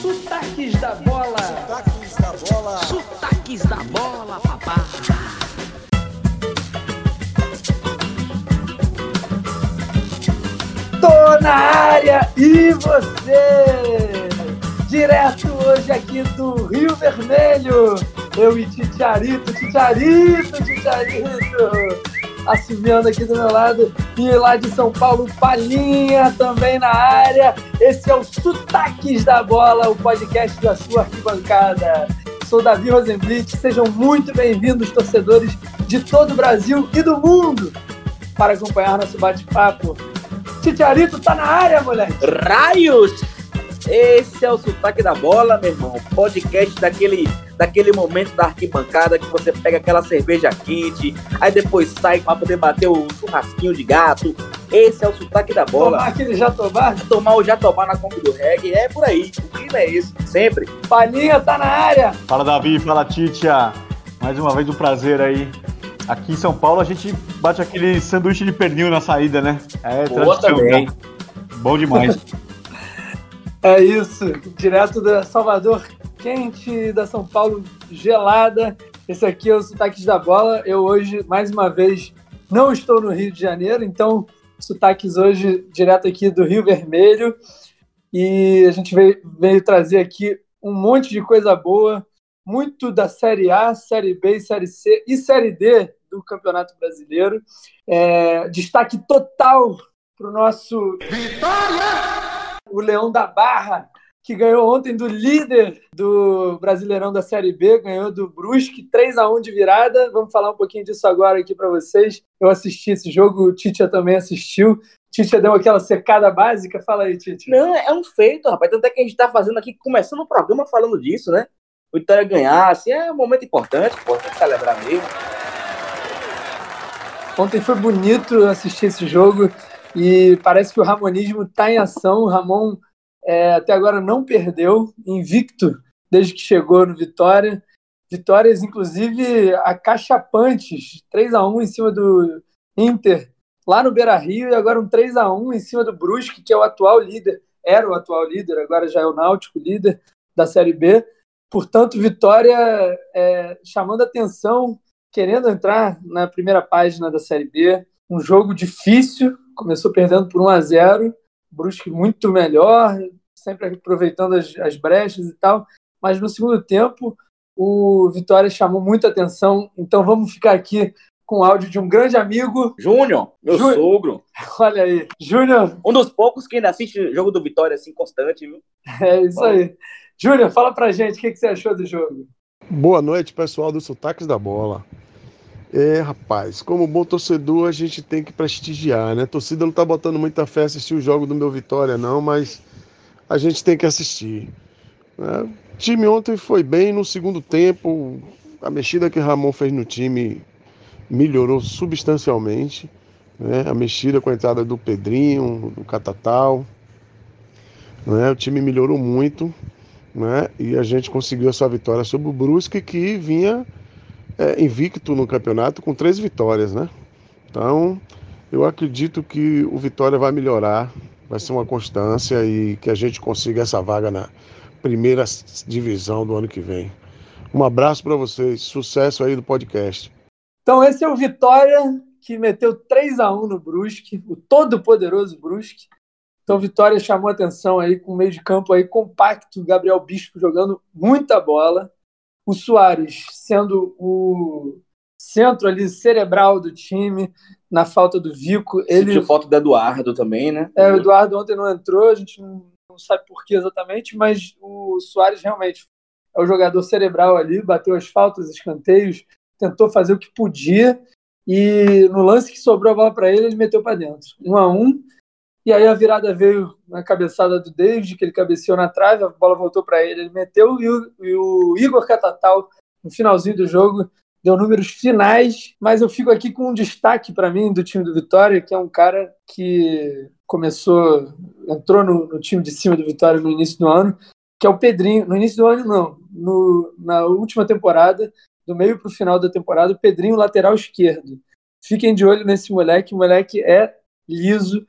Sotaques da bola. Sotaques da bola. Sotaques da bola, papá. Tô na área e você? Direto hoje aqui do Rio Vermelho. Eu e Titiarito, Titiarito, Titiarito assumindo aqui do meu lado. E lá de São Paulo, Palinha também na área. Esse é o Sotaques da Bola, o podcast da sua arquibancada. Sou Davi Rosenblit, sejam muito bem-vindos, torcedores de todo o Brasil e do mundo, para acompanhar nosso bate-papo. Titiarito tá na área, moleque! Raios! Esse é o Sotaque da Bola, meu irmão. Podcast daquele daquele momento da arquibancada que você pega aquela cerveja quente, aí depois sai para poder bater o churrasquinho de gato. Esse é o sotaque da bola. Tomar aquele jatobá? Tomar o jatobá na Kombi do reggae, é por aí. O clima é esse, sempre. Palinha tá na área. Fala Davi, fala Titia. Mais uma vez um prazer aí. Aqui em São Paulo a gente bate aquele sanduíche de pernil na saída, né? É Boa tradição. Também. Né? Bom demais. é isso. Direto da Salvador, quente da São Paulo gelada. Esse aqui é o Sotaques da Bola. Eu hoje, mais uma vez, não estou no Rio de Janeiro, então Sotaques hoje direto aqui do Rio Vermelho. E a gente veio, veio trazer aqui um monte de coisa boa, muito da Série A, Série B, Série C e Série D do Campeonato Brasileiro. É, destaque total para o nosso Vitória! O Leão da Barra, que ganhou ontem do líder do Brasileirão da Série B, ganhou do Brusque, 3 a 1 de virada. Vamos falar um pouquinho disso agora aqui para vocês. Eu assisti esse jogo, o Titia também assistiu. Titia deu aquela secada básica. Fala aí, Titia. Não, é um feito, rapaz. Tanto é que a gente está fazendo aqui, começando o programa falando disso, né? O Vitória ganhar, assim, é um momento importante, pô, tem que celebrar mesmo. Ontem foi bonito assistir esse jogo e parece que o ramonismo está em ação. O Ramon é, até agora não perdeu, invicto desde que chegou no Vitória. Vitórias, inclusive, acachapantes, 3 a 1 em cima do Inter, lá no Beira Rio, e agora um 3 a 1 em cima do Brusque, que é o atual líder, era o atual líder, agora já é o Náutico líder da Série B. Portanto, Vitória é, chamando atenção, querendo entrar na primeira página da Série B. Um jogo difícil, começou perdendo por 1 a 0 Brusque muito melhor, sempre aproveitando as, as brechas e tal. Mas no segundo tempo, o Vitória chamou muita atenção. Então vamos ficar aqui com o áudio de um grande amigo. Júnior, meu Jú... sogro. Olha aí. Júnior. Um dos poucos que ainda assiste jogo do Vitória assim constante, viu? É isso Bom. aí. Júnior, fala pra gente o que, que você achou do jogo. Boa noite, pessoal do Sotaques da Bola. É, rapaz, como bom torcedor, a gente tem que prestigiar, né? A torcida não tá botando muita fé assistir o jogo do meu Vitória, não, mas a gente tem que assistir. Né? O time ontem foi bem no segundo tempo. A mexida que Ramon fez no time melhorou substancialmente. Né? A mexida com a entrada do Pedrinho, do Catatal. Né? O time melhorou muito. Né? E a gente conseguiu essa vitória sobre o Brusque, que vinha é, invicto no campeonato com três vitórias, né? Então, eu acredito que o Vitória vai melhorar, vai ser uma constância e que a gente consiga essa vaga na primeira divisão do ano que vem. Um abraço para vocês, sucesso aí do podcast. Então, esse é o Vitória que meteu 3 a 1 no Brusque, o todo poderoso Brusque. Então, Vitória chamou atenção aí com o meio de campo aí compacto, Gabriel Bispo jogando muita bola o Soares sendo o centro ali cerebral do time, na falta do Vico. Ele Sentiu falta do Eduardo também, né? É, o Eduardo ontem não entrou, a gente não, não sabe por que exatamente, mas o Soares realmente é o jogador cerebral ali, bateu as faltas, escanteios, tentou fazer o que podia e no lance que sobrou a bola para ele, ele meteu para dentro. Um a um. E aí a virada veio na cabeçada do David, que ele cabeceou na trave, a bola voltou para ele, ele meteu e o, e o Igor Catatal, no finalzinho do jogo, deu números finais, mas eu fico aqui com um destaque para mim do time do Vitória, que é um cara que começou, entrou no, no, time de cima do Vitória no início do ano, que é o Pedrinho. No início do ano, não, no, na última temporada, do meio para o final da temporada, o Pedrinho, lateral esquerdo. Fiquem de olho nesse moleque, o moleque é liso,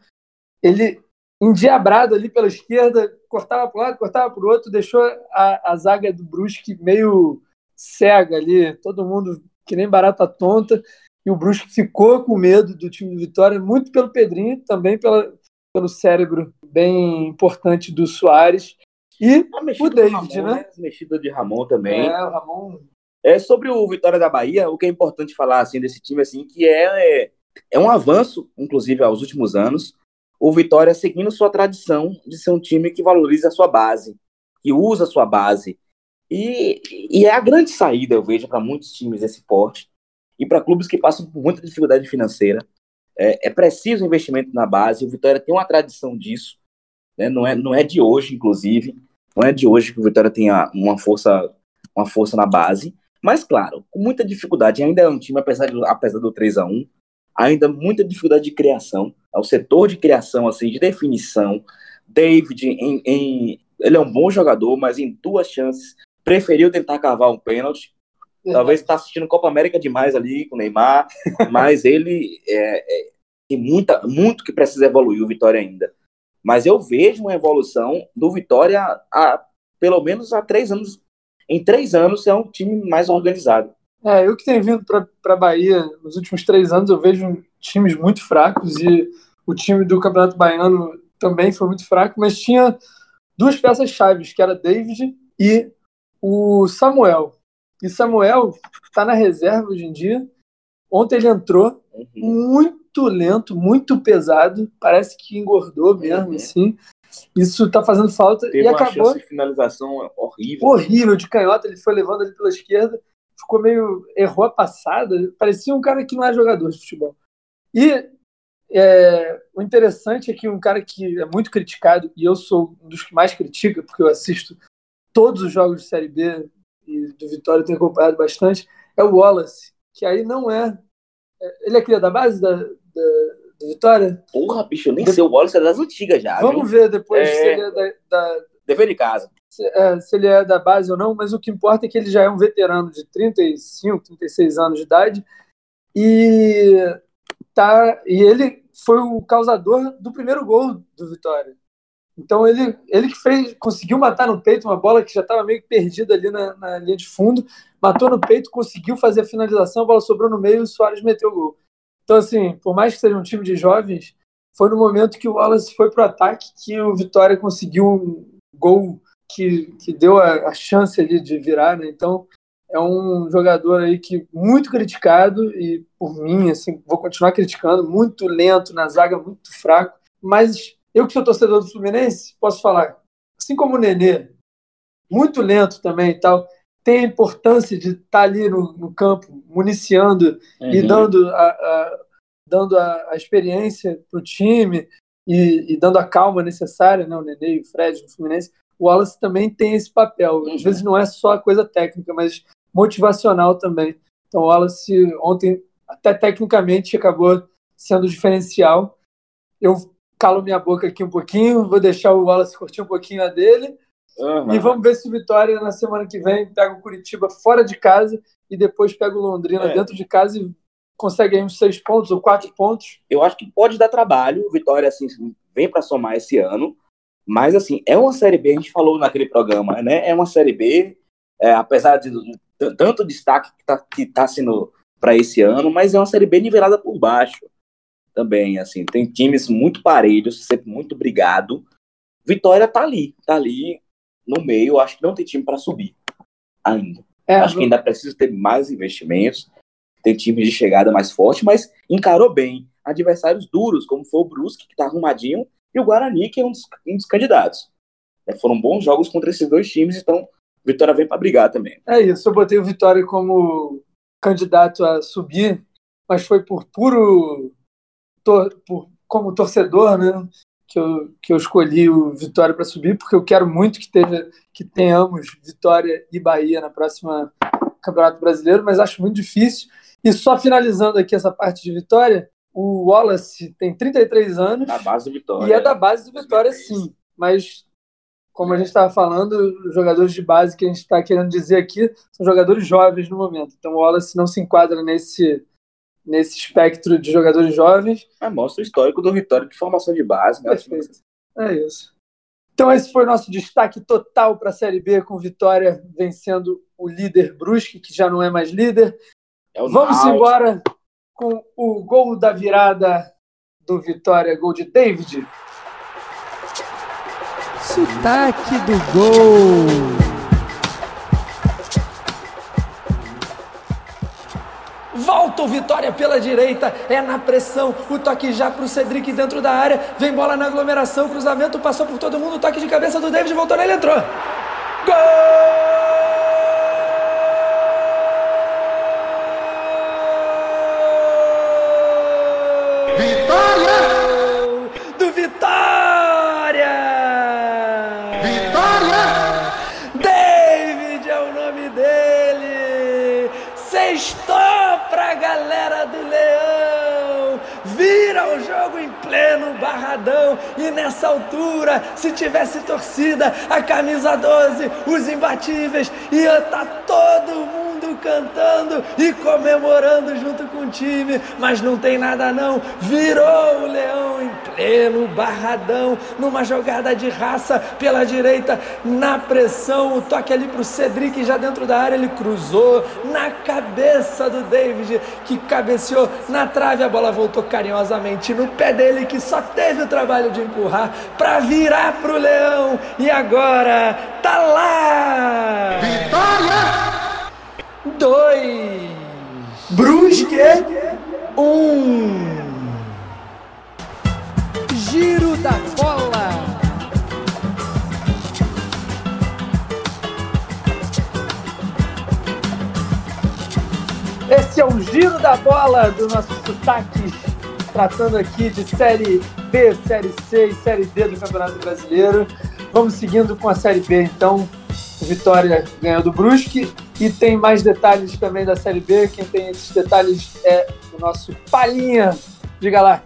ele endiabrado ali pela esquerda, cortava para um lado, cortava para o outro, deixou a, a zaga do Brusque meio cega ali, todo mundo que nem barata tonta, e o Brusque ficou com medo do time do Vitória, muito pelo Pedrinho, também pela, pelo cérebro bem importante do Soares. E o David, Ramon, né? né? Mexida de Ramon também. É, o Ramon. É, sobre o Vitória da Bahia, o que é importante falar assim desse time assim, que é, é, é um avanço, inclusive aos últimos anos, o Vitória seguindo sua tradição de ser um time que valoriza a sua base, que usa a sua base. E, e é a grande saída, eu vejo, para muitos times desse porte e para clubes que passam por muita dificuldade financeira. É, é, preciso investimento na base, o Vitória tem uma tradição disso, né? não, é, não é de hoje, inclusive, não é de hoje que o Vitória tenha uma força, uma força na base, mas claro, com muita dificuldade, ainda é um time, apesar, de, apesar do 3 a 1 ainda muita dificuldade de criação, é o setor de criação, assim, de definição, David, em, em, ele é um bom jogador, mas em duas chances, preferiu tentar cavar um pênalti, Talvez está assistindo Copa América demais ali com o Neymar, mas ele é, é, tem muita, muito que precisa evoluir o Vitória ainda. Mas eu vejo uma evolução do Vitória há pelo menos há três anos. Em três anos é um time mais organizado. É, eu que tenho vindo para a Bahia nos últimos três anos, eu vejo times muito fracos e o time do Campeonato Baiano também foi muito fraco, mas tinha duas peças chaves, que era David e o Samuel. E Samuel está na reserva hoje em dia. Ontem ele entrou uhum. muito lento, muito pesado. Parece que engordou mesmo, uhum. assim. Isso está fazendo falta. Teve e acabou. de finalização horrível. Horrível de canhota. Ele foi levando ali pela esquerda. Ficou meio. errou a passada. Parecia um cara que não é jogador de futebol. E é, o interessante é que um cara que é muito criticado, e eu sou um dos que mais critica, porque eu assisto todos os jogos de Série B e do Vitória eu tenho acompanhado bastante, é o Wallace, que aí não é. é ele é cria da base da, da, do Vitória? Porra, bicho, eu nem de... sei, o Wallace é das antigas já. Vamos viu? ver depois é... se ele é da. da... Dever de casa. Se, é, se ele é da base ou não, mas o que importa é que ele já é um veterano de 35, 36 anos de idade e tá e ele foi o causador do primeiro gol do Vitória. Então ele, ele que fez, conseguiu matar no peito uma bola que já estava meio perdida ali na, na, linha de fundo, matou no peito, conseguiu fazer a finalização, a bola sobrou no meio e o Soares meteu o gol. Então, assim, por mais que seja um time de jovens, foi no momento que o Wallace foi para o ataque que o Vitória conseguiu um gol que, que deu a, a chance ali de virar, né? Então, é um jogador aí que muito criticado e por mim, assim, vou continuar criticando, muito lento na zaga, muito fraco, mas eu que sou torcedor do Fluminense, posso falar, assim como o Nenê, muito lento também e tal, tem a importância de estar tá ali no, no campo, municiando uhum. e dando a, a dando a, a experiência para o time e, e, dando a calma necessária, né? o Nenê e o Fred no Fluminense, o Wallace também tem esse papel. Às uhum. vezes não é só a coisa técnica, mas motivacional também. Então o Wallace ontem, até tecnicamente, acabou sendo diferencial. Eu calo minha boca aqui um pouquinho, vou deixar o Wallace curtir um pouquinho a dele. Uhum. E vamos ver se o Vitória na semana que vem pega o Curitiba fora de casa e depois pega o Londrina é. dentro de casa e consegue aí uns seis pontos ou quatro pontos. Eu acho que pode dar trabalho. O Vitória assim, vem para somar esse ano. Mas assim, é uma série B, a gente falou naquele programa, né? É uma série B, é, apesar de tanto destaque que está que tá sendo para esse ano, mas é uma série B nivelada por baixo também, assim, tem times muito parelhos, sempre muito brigado. Vitória tá ali, tá ali no meio, acho que não tem time para subir ainda. É, acho que ainda precisa ter mais investimentos, ter times de chegada mais forte, mas encarou bem adversários duros, como foi o Brusque, que tá arrumadinho, e o Guarani, que é um dos, um dos candidatos. É, foram bons jogos contra esses dois times, então Vitória vem para brigar também. É isso, eu botei o Vitória como candidato a subir, mas foi por puro tor por, como torcedor, né, que eu, que eu escolhi o Vitória para subir, porque eu quero muito que, tenha, que tenhamos Vitória e Bahia na próxima Campeonato Brasileiro, mas acho muito difícil. E só finalizando aqui essa parte de Vitória, o Wallace tem 33 anos. Da base do Vitória. E é da base do Vitória, sim. Mas, como a gente estava falando, os jogadores de base que a gente está querendo dizer aqui são jogadores jovens no momento. Então o Wallace não se enquadra nesse, nesse espectro de jogadores jovens. É, mostra o histórico do Vitória de formação de base. Né? Perfeito. É isso. Então, esse foi o nosso destaque total para a Série B, com Vitória vencendo o líder Brusque, que já não é mais líder. É Vamos Náutico. embora com o gol da virada do Vitória, gol de David. Sotaque do gol. Volta o Vitória pela direita, é na pressão, o toque já para o Cedric dentro da área, vem bola na aglomeração, cruzamento, passou por todo mundo, toque de cabeça do David, voltou nele, entrou. Gol! E nessa altura, se tivesse torcida, a camisa 12, os imbatíveis, ia estar tá todo mundo cantando e comemorando junto com o time. Mas não tem nada não. Virou o leão pleno barradão, numa jogada de raça pela direita, na pressão, o toque ali para o Cedric já dentro da área, ele cruzou na cabeça do David, que cabeceou na trave, a bola voltou carinhosamente no pé dele, que só teve o trabalho de empurrar para virar para o Leão, e agora tá lá! Vitória! Dois! Brusque! Um! Giro da Bola. Esse é o Giro da Bola do nosso sotaque, tratando aqui de Série B, Série C e Série D do Campeonato Brasileiro. Vamos seguindo com a Série B, então. Vitória ganhou do Brusque e tem mais detalhes também da Série B. Quem tem esses detalhes é o nosso Palinha. Diga lá.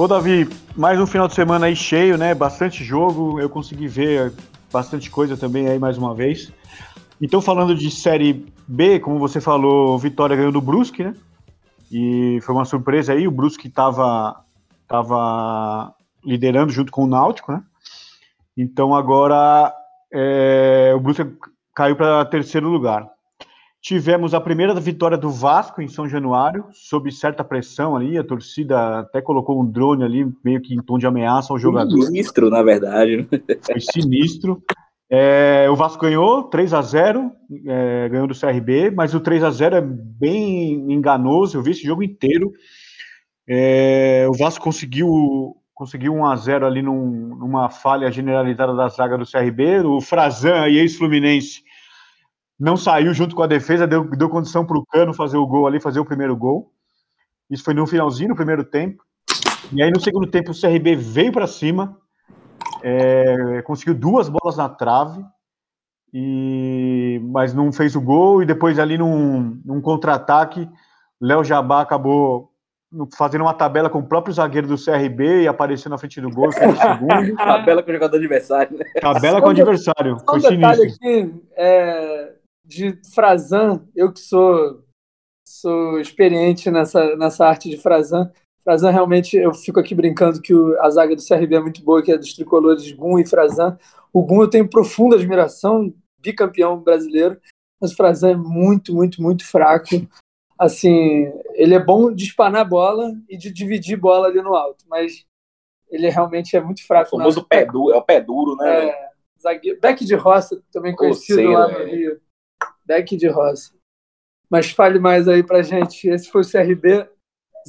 Ô, Davi, mais um final de semana aí cheio, né? Bastante jogo. Eu consegui ver bastante coisa também aí mais uma vez. Então, falando de Série B, como você falou, Vitória ganhou do Brusque, né? E foi uma surpresa aí. O Brusque estava tava liderando junto com o Náutico, né? Então, agora é, o Brusque caiu para terceiro lugar. Tivemos a primeira vitória do Vasco em São Januário, sob certa pressão ali. A torcida até colocou um drone ali, meio que em tom de ameaça ao jogador. Sinistro, na verdade. Foi sinistro. É, o Vasco ganhou 3 a 0 é, ganhou do CRB, mas o 3 a 0 é bem enganoso. Eu vi esse jogo inteiro. É, o Vasco conseguiu conseguiu 1 a 0 ali num, numa falha generalizada da zaga do CRB. O Frazan e ex-Fluminense não saiu junto com a defesa, deu, deu condição para o Cano fazer o gol ali, fazer o primeiro gol. Isso foi no finalzinho, no primeiro tempo. E aí no segundo tempo o CRB veio para cima, é, conseguiu duas bolas na trave, e mas não fez o gol. E depois ali num, num contra-ataque, Léo Jabá acabou fazendo uma tabela com o próprio zagueiro do CRB e aparecendo na frente do gol, tabela com o jogador adversário. Né? Tabela com o adversário. Só um detalhe aqui, é, de Frazan, eu que sou, sou experiente nessa, nessa arte de Frazan, Frazan realmente, eu fico aqui brincando que o, a zaga do CRB é muito boa, que é dos tricolores Gum e Frazan. O Gum eu tenho profunda admiração, bicampeão brasileiro, mas o Frazan é muito, muito, muito fraco. Assim, ele é bom de espanar bola e de dividir bola ali no alto, mas ele realmente é muito fraco. O famoso pé duro, é o pé duro, né? É, zagueiro, back de roça, também conhecido lá no é. Deck de roça. Mas fale mais aí pra gente. Esse foi o CRB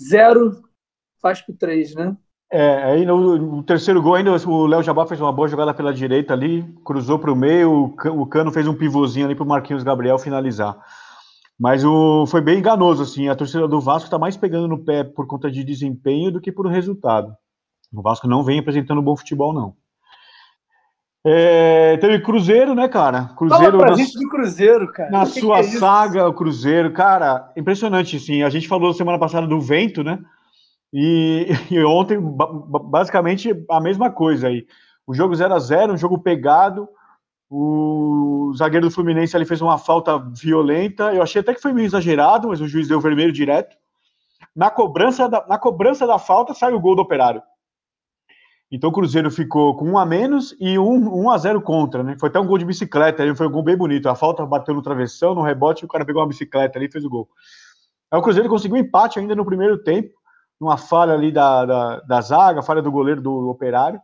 0, Fasco 3, né? É, aí no, no, terceiro gol ainda o Léo Jabá fez uma boa jogada pela direita ali, cruzou para o meio, o Cano fez um pivôzinho ali para o Marquinhos Gabriel finalizar. Mas o, foi bem enganoso, assim, a torcida do Vasco está mais pegando no pé por conta de desempenho do que por resultado. O Vasco não vem apresentando bom futebol, não. É, teve Cruzeiro, né, cara? Cruzeiro. Fala pra na, gente do Cruzeiro, cara. Na que sua que é saga, o Cruzeiro, cara, impressionante, sim. A gente falou semana passada do vento, né? E, e ontem, basicamente, a mesma coisa aí. O jogo 0 a 0 um jogo pegado. O zagueiro do Fluminense ali fez uma falta violenta. Eu achei até que foi meio exagerado, mas o juiz deu vermelho direto. Na cobrança da, na cobrança da falta sai o gol do operário. Então o Cruzeiro ficou com um a menos e um, um a zero contra, né? Foi até um gol de bicicleta, ele foi um gol bem bonito. A falta bateu no travessão, no rebote, o cara pegou uma bicicleta ali e fez o gol. Aí o Cruzeiro conseguiu um empate ainda no primeiro tempo, numa falha ali da, da, da zaga, falha do goleiro do operário,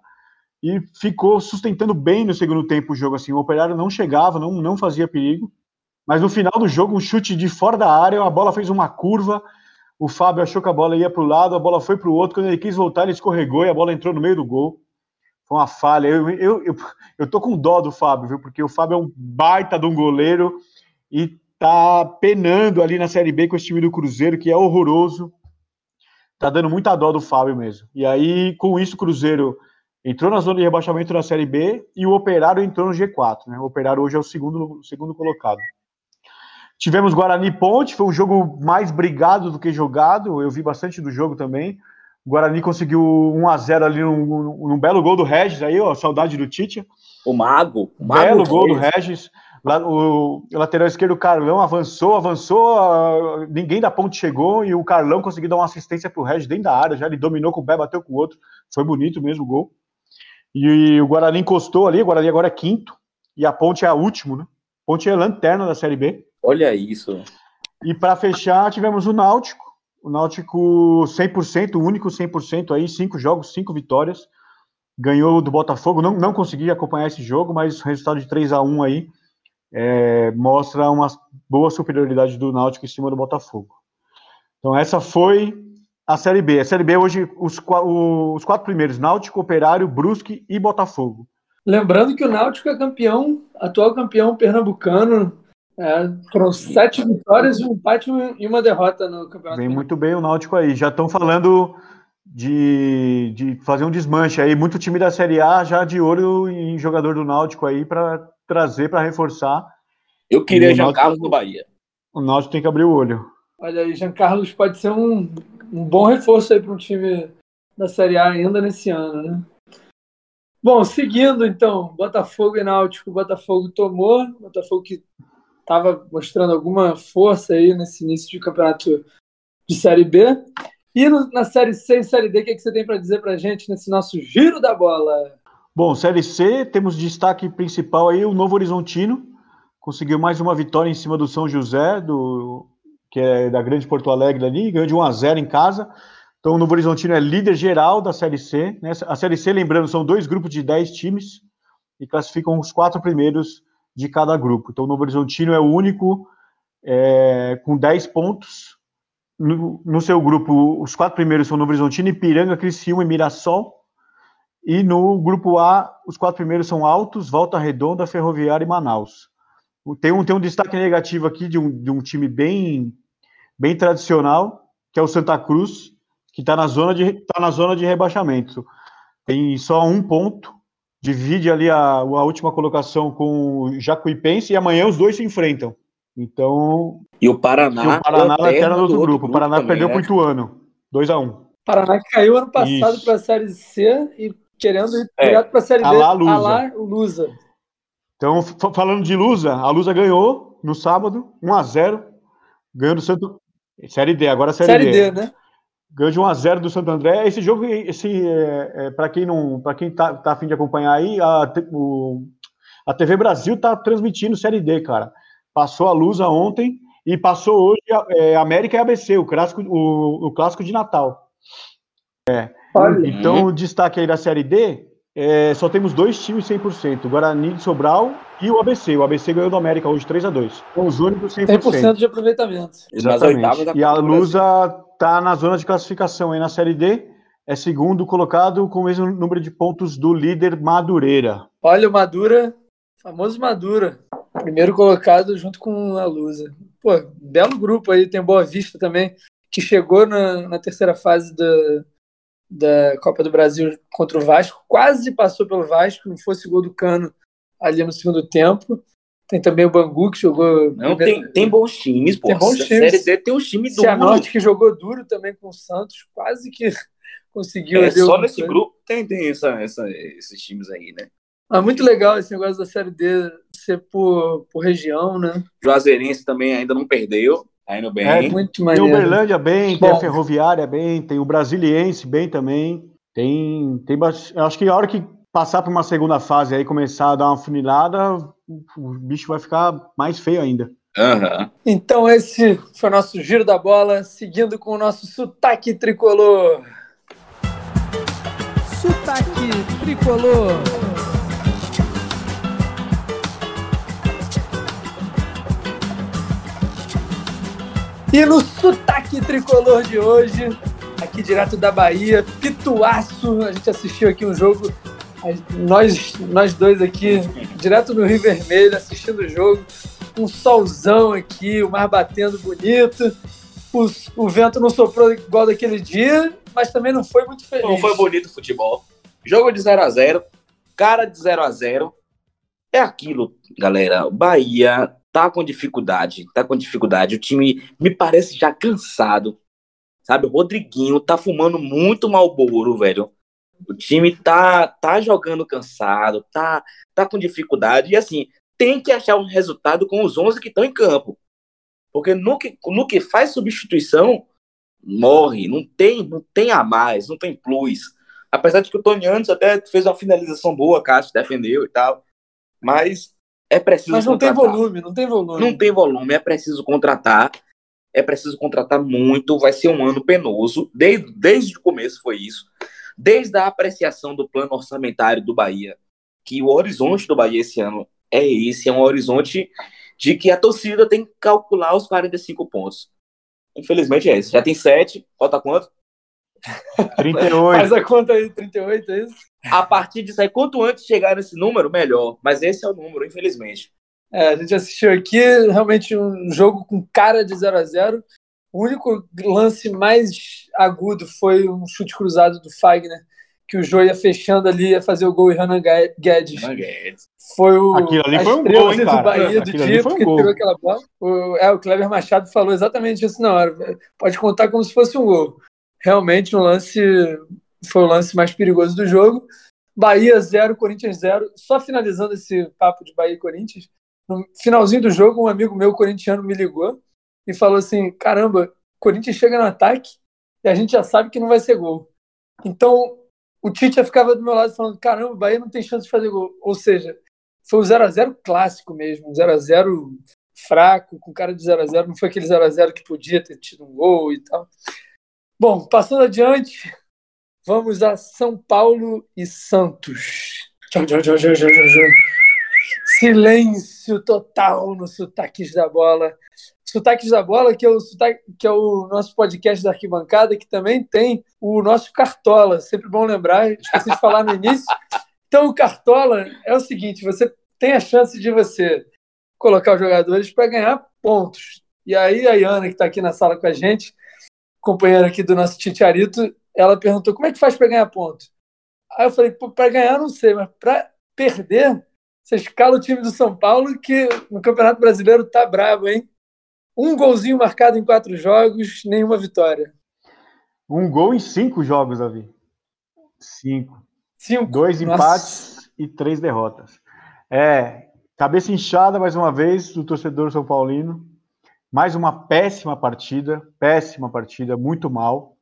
e ficou sustentando bem no segundo tempo o jogo. Assim, o operário não chegava, não, não fazia perigo. Mas no final do jogo, um chute de fora da área, a bola fez uma curva, o Fábio achou que a bola ia para o lado, a bola foi para o outro. Quando ele quis voltar, ele escorregou e a bola entrou no meio do gol. Foi uma falha. Eu, eu, eu, eu tô com dó do Fábio, viu? Porque o Fábio é um baita de um goleiro e tá penando ali na Série B com esse time do Cruzeiro, que é horroroso. Tá dando muita dó do Fábio mesmo. E aí, com isso, o Cruzeiro entrou na zona de rebaixamento da Série B e o Operário entrou no G4. Né? O Operário hoje é o segundo, segundo colocado. Tivemos Guarani Ponte, foi um jogo mais brigado do que jogado. Eu vi bastante do jogo também. O Guarani conseguiu 1 a 0 ali num, num belo gol do Regis, aí, ó, saudade do Tite. O Mago. O Mago belo gol do Regis. Lá, o, o, lateral esquerdo, o Carlão, avançou, avançou, uh, ninguém da ponte chegou e o Carlão conseguiu dar uma assistência pro Regis dentro da área, já ele dominou com o pé, bateu com o outro. Foi bonito mesmo o gol. E, o Guarani encostou ali, o Guarani agora é quinto e a ponte é a última, né? Ponte é a lanterna da Série B. Olha isso. E para fechar, tivemos o Náutico. O Náutico 100%, o único 100% aí, cinco jogos, cinco vitórias. Ganhou do Botafogo. Não, não consegui acompanhar esse jogo, mas o resultado de 3 a 1 aí é, mostra uma boa superioridade do Náutico em cima do Botafogo. Então, essa foi a Série B. A Série B hoje, os, os quatro primeiros: Náutico, Operário, Brusque e Botafogo. Lembrando que o Náutico é campeão, atual campeão pernambucano, é, foram sete vitórias, um empate e uma derrota no campeonato. Vem muito bem o Náutico aí. Já estão falando de, de fazer um desmanche aí. Muito time da Série A já de olho em jogador do Náutico aí para trazer, para reforçar. Eu queria Jean Carlos do Bahia. O Náutico tem que abrir o olho. Olha aí, Jean Carlos pode ser um, um bom reforço aí para um time da Série A ainda nesse ano, né? Bom, seguindo então, Botafogo e Náutico. Botafogo tomou, Botafogo que estava mostrando alguma força aí nesse início de campeonato de Série B. E no, na Série C e Série D, o que, é que você tem para dizer para a gente nesse nosso giro da bola? Bom, Série C, temos destaque principal aí o Novo Horizontino, conseguiu mais uma vitória em cima do São José, do que é da Grande Porto Alegre ali, ganhou de 1 a 0 em casa. Então o Novo Horizontino é líder geral da Série C. Né? A Série C, lembrando, são dois grupos de 10 times e classificam os quatro primeiros de cada grupo. Então, o Novo Horizontino é o único é, com 10 pontos. No, no, seu grupo, os quatro primeiros são Novo Horizontino, Ipiranga, Criciúma e Mirassol. E no grupo A, os quatro primeiros são Altos, Volta Redonda, Ferroviária e Manaus. Tem um, tem um destaque negativo aqui de um, de um time bem, bem tradicional, que é o Santa Cruz, que está na, zona de, tá na zona de rebaixamento. Tem só um ponto divide ali a, a última colocação com o Jacuipense e amanhã os dois se enfrentam. Então. E o Paraná. E o Paraná é lanterna do outro, grupo. O Paraná também, perdeu né? para o Ituano. 2x1. Um. Paraná caiu ano passado para a Série C e querendo ir é. direto para a Série D. A Lusa. Lusa. Então, falando de Lusa, a Lusa ganhou no sábado, 1x0. Ganhou do Santo. Série D, agora Série, série D. Série D, né? Ganhou de 1 a 0 do Santo André. Esse jogo, esse, é, é, para quem não, para quem tá, tá afim de acompanhar aí, a, o, a TV Brasil tá transmitindo Série D, cara. Passou a luz ontem e passou hoje é, América e ABC, o clássico, o, o clássico de Natal. É. Então, o destaque aí da Série D, é, só temos dois times 100%, o Guarani de Sobral e o ABC. O ABC ganhou do América hoje 3 a 2 São os únicos 100%. 100% de aproveitamento. Exatamente. E a Lusa está na zona de classificação aí na Série D, é segundo colocado com o mesmo número de pontos do líder Madureira. Olha o Madura, famoso Madura, primeiro colocado junto com a Lusa. Pô, belo grupo aí, tem Boa Vista também, que chegou na, na terceira fase da, da Copa do Brasil contra o Vasco, quase passou pelo Vasco, não fosse gol do Cano ali no segundo tempo. Tem também o Bangu, que jogou. Não, tem, tem bons times, pô. Tem bons times. Série D tem uns times do Cianorte, que jogou duro também com o Santos, quase que conseguiu. É, só nesse coisa. grupo tem, tem essa, essa, esses times aí, né? Ah, muito legal esse negócio da Série D ser por, por região, né? Juazeirense também ainda não perdeu, tá indo bem. É, muito maneiro. Tem o Uberlândia bem, Bom. tem a Ferroviária bem, tem o Brasiliense bem também. Tem, tem eu acho que a hora que passar para uma segunda fase aí começar a dar uma funilada, o bicho vai ficar mais feio ainda. Uhum. Então esse foi o nosso giro da bola, seguindo com o nosso sotaque tricolor. Sotaque tricolor. E no sotaque tricolor de hoje, aqui direto da Bahia, Pituaço, a gente assistiu aqui um jogo, nós, nós dois aqui, direto no Rio Vermelho, assistindo o jogo, um solzão aqui, o mar batendo bonito, o, o vento não soprou igual daquele dia, mas também não foi muito feliz. Não foi bonito o futebol. Jogo de 0 a 0 cara de 0 a 0 É aquilo, galera. Bahia tá com dificuldade, tá com dificuldade. O time me parece já cansado. Sabe, o Rodriguinho tá fumando muito malboro, velho. O time tá tá jogando cansado, tá tá com dificuldade e assim, tem que achar um resultado com os 11 que estão em campo. Porque no que, no que faz substituição, morre, não tem, não tem a mais, não tem plus. Apesar de que o Tony Andes até fez uma finalização boa, Cássio defendeu e tal. Mas é preciso. Mas não contratar. tem volume, não tem volume. Não tem volume, é preciso contratar. É preciso contratar muito. Vai ser um ano penoso. Desde, desde o começo foi isso. Desde a apreciação do plano orçamentário do Bahia, que o horizonte do Bahia esse ano é esse, é um horizonte de que a torcida tem que calcular os 45 pontos. Infelizmente é esse. Já tem 7, falta quanto? 38. Faz a conta aí, 38, é isso? A partir disso aí, quanto antes chegar nesse número, melhor. Mas esse é o número, infelizmente. É, a gente assistiu aqui realmente um jogo com cara de 0 a 0 O único lance mais agudo foi um chute cruzado do Fagner, que o Jô ia fechando ali, ia fazer o gol e Renan Guedes. Guedes. Foi o. Aquilo ali foi um gol, hein, cara? do Bahia do dia, porque um pegou aquela bola. O, é, o Kleber Machado falou exatamente isso na hora. Pode contar como se fosse um gol. Realmente, um lance. Foi o lance mais perigoso do jogo. Bahia 0, Corinthians 0. Só finalizando esse papo de Bahia e Corinthians, no finalzinho do jogo, um amigo meu corintiano me ligou e falou assim: caramba, Corinthians chega no ataque e a gente já sabe que não vai ser gol. Então, o Tite ficava do meu lado falando: caramba, o Bahia não tem chance de fazer gol. Ou seja, foi um 0x0 clássico mesmo, um 0x0 fraco, com cara de 0x0. Não foi aquele 0x0 que podia ter tido um gol e tal. Bom, passando adiante, vamos a São Paulo e Santos. Tchau, tchau, tchau, tchau, tchau, tchau. Silêncio total no Sotaques da Bola. Sotaques da Bola, que é, o que é o nosso podcast da arquibancada, que também tem o nosso Cartola. Sempre bom lembrar, esqueci de falar no início. Então, o Cartola é o seguinte: você tem a chance de você colocar os jogadores para ganhar pontos. E aí, a Iana, que está aqui na sala com a gente, companheira aqui do nosso Titiarito, ela perguntou como é que faz para ganhar pontos. Aí eu falei, para ganhar não sei, mas para perder, você escala o time do São Paulo, que no Campeonato Brasileiro tá brabo, hein? Um golzinho marcado em quatro jogos, nenhuma vitória. Um gol em cinco jogos, Davi. Cinco. Cinco. Dois Nossa. empates e três derrotas. É, cabeça inchada mais uma vez do torcedor São Paulino. Mais uma péssima partida, péssima partida, muito mal.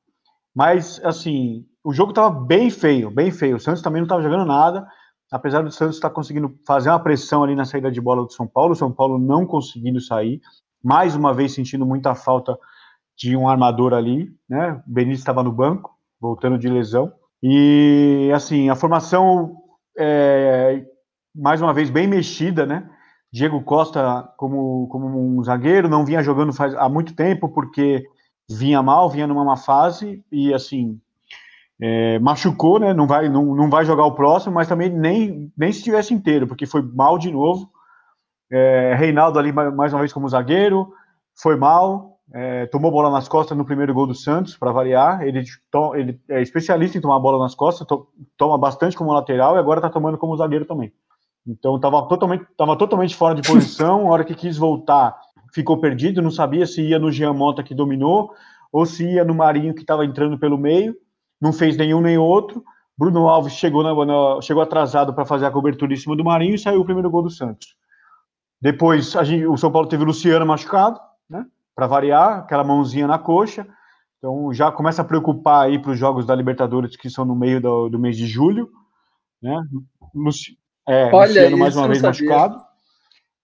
Mas, assim, o jogo estava bem feio, bem feio. O Santos também não estava jogando nada, apesar do Santos estar tá conseguindo fazer uma pressão ali na saída de bola do São Paulo, o São Paulo não conseguindo sair mais uma vez sentindo muita falta de um armador ali, né? O Benítez estava no banco, voltando de lesão. E, assim, a formação, é, mais uma vez, bem mexida, né? Diego Costa como, como um zagueiro, não vinha jogando faz, há muito tempo, porque vinha mal, vinha numa má fase, e, assim, é, machucou, né? Não vai, não, não vai jogar o próximo, mas também nem, nem se estivesse inteiro, porque foi mal de novo. É, Reinaldo ali mais uma vez como zagueiro, foi mal, é, tomou bola nas costas no primeiro gol do Santos, para variar. Ele, to, ele, é especialista em tomar bola nas costas, to, toma bastante como lateral e agora está tomando como zagueiro também. Então estava totalmente, tava totalmente fora de posição. A hora que quis voltar, ficou perdido, não sabia se ia no Jean Mota que dominou ou se ia no Marinho que estava entrando pelo meio. Não fez nenhum nem outro. Bruno Alves chegou, na, na, chegou atrasado para fazer a cobertura em cima do Marinho e saiu o primeiro gol do Santos. Depois gente, o São Paulo teve o Luciano machucado, né? Para variar, aquela mãozinha na coxa. Então já começa a preocupar aí para os jogos da Libertadores que são no meio do, do mês de julho, né? Luci, é, Olha Luciano isso, mais uma eu vez sabia. machucado.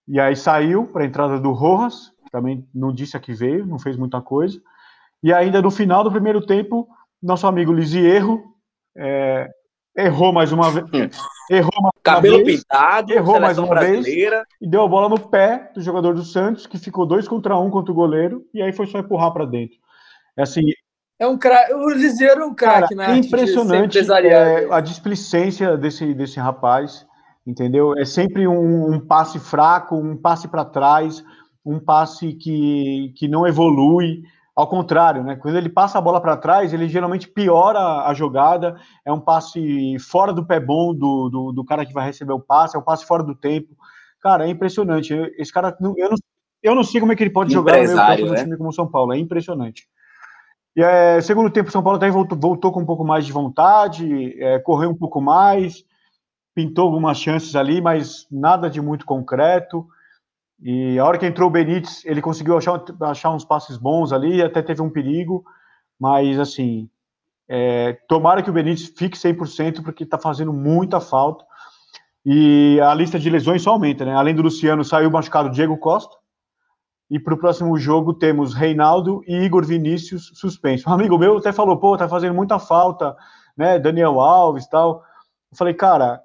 E aí saiu para a entrada do Rojas, também não disse a que veio, não fez muita coisa. E ainda no final do primeiro tempo, nosso amigo Lisierro é, errou mais uma vez. Errou mais Cabelo uma vez pintado, errou mais uma vez. brasileira. e deu a bola no pé do jogador do Santos, que ficou dois contra um contra o goleiro, e aí foi só empurrar para dentro. É assim, É um craque. O Liseiro é um craque é ser impressionante é, a displicência desse, desse rapaz, entendeu? É sempre um, um passe fraco, um passe para trás, um passe que, que não evolui. Ao contrário, né? Quando ele passa a bola para trás, ele geralmente piora a jogada. É um passe fora do pé bom do, do, do cara que vai receber o passe, é um passe fora do tempo. Cara, é impressionante. Esse cara, eu não, eu não sei como é que ele pode jogar no meio né? time como o São Paulo. É impressionante. E é, segundo tempo, o São Paulo até voltou, voltou com um pouco mais de vontade, é, correu um pouco mais, pintou algumas chances ali, mas nada de muito concreto. E a hora que entrou o Benítez, ele conseguiu achar, achar uns passes bons ali, até teve um perigo, mas assim, é, tomara que o Benítez fique 100%, porque está fazendo muita falta. E a lista de lesões só aumenta, né? Além do Luciano, saiu machucado Diego Costa. E para o próximo jogo temos Reinaldo e Igor Vinícius suspenso. Um amigo meu até falou, pô, tá fazendo muita falta, né? Daniel Alves tal. Eu falei, cara,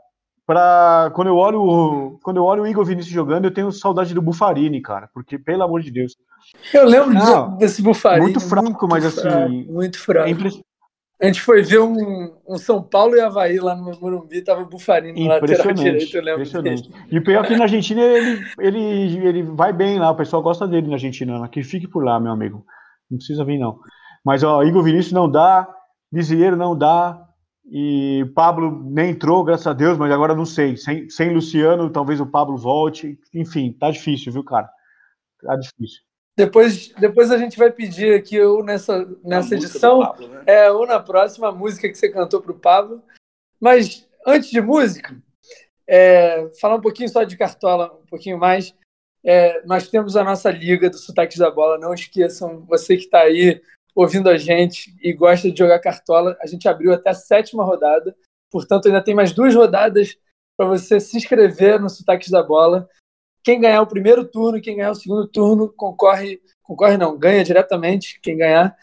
pra, quando, eu olho, o- quando eu olho o Igor Vinícius jogando, eu tenho saudade do Bufarini, cara, porque, pelo amor de Deus, Eu lembro de- desse bufarinho. muito fraco, mas assim, fraco, muito fraco. é A gente foi ver um, um São Paulo e Havaí lá no Morumbi, tava o Bufarini no lateral direito, eu lembro impressionante. dele. E o pior é que na Argentina ele, ele, ele vai bem lá, o pessoal gosta dele na Argentina, né? que fique por lá, meu amigo. Não precisa vir, não. Mas, ó, Igor Vinícius não dá, Lisieiro não dá, e Pablo nem entrou, graças a Deus, mas agora não sei. Sem, sem Luciano, talvez o Pablo volte. Enfim, tá difícil, viu, cara? Tá difícil. Depois, depois a gente vai pedir aqui, ou nessa, nessa A edição, Pablo, né? é, ou na próxima, a música que você cantou para o Pablo. Mas antes de música, é, falar um pouquinho só de Cartola, um pouquinho mais. É, nós temos a nossa liga do Sotaques da Bola. Não esqueçam, você que está aí ouvindo a gente e gosta de jogar Cartola, a gente abriu até a sétima rodada. Portanto, ainda tem mais duas rodadas para você se inscrever no Sotaques da Bola. Quem ganhar o primeiro turno, quem ganhar o segundo turno, concorre, concorre não, ganha diretamente, quem ganhar,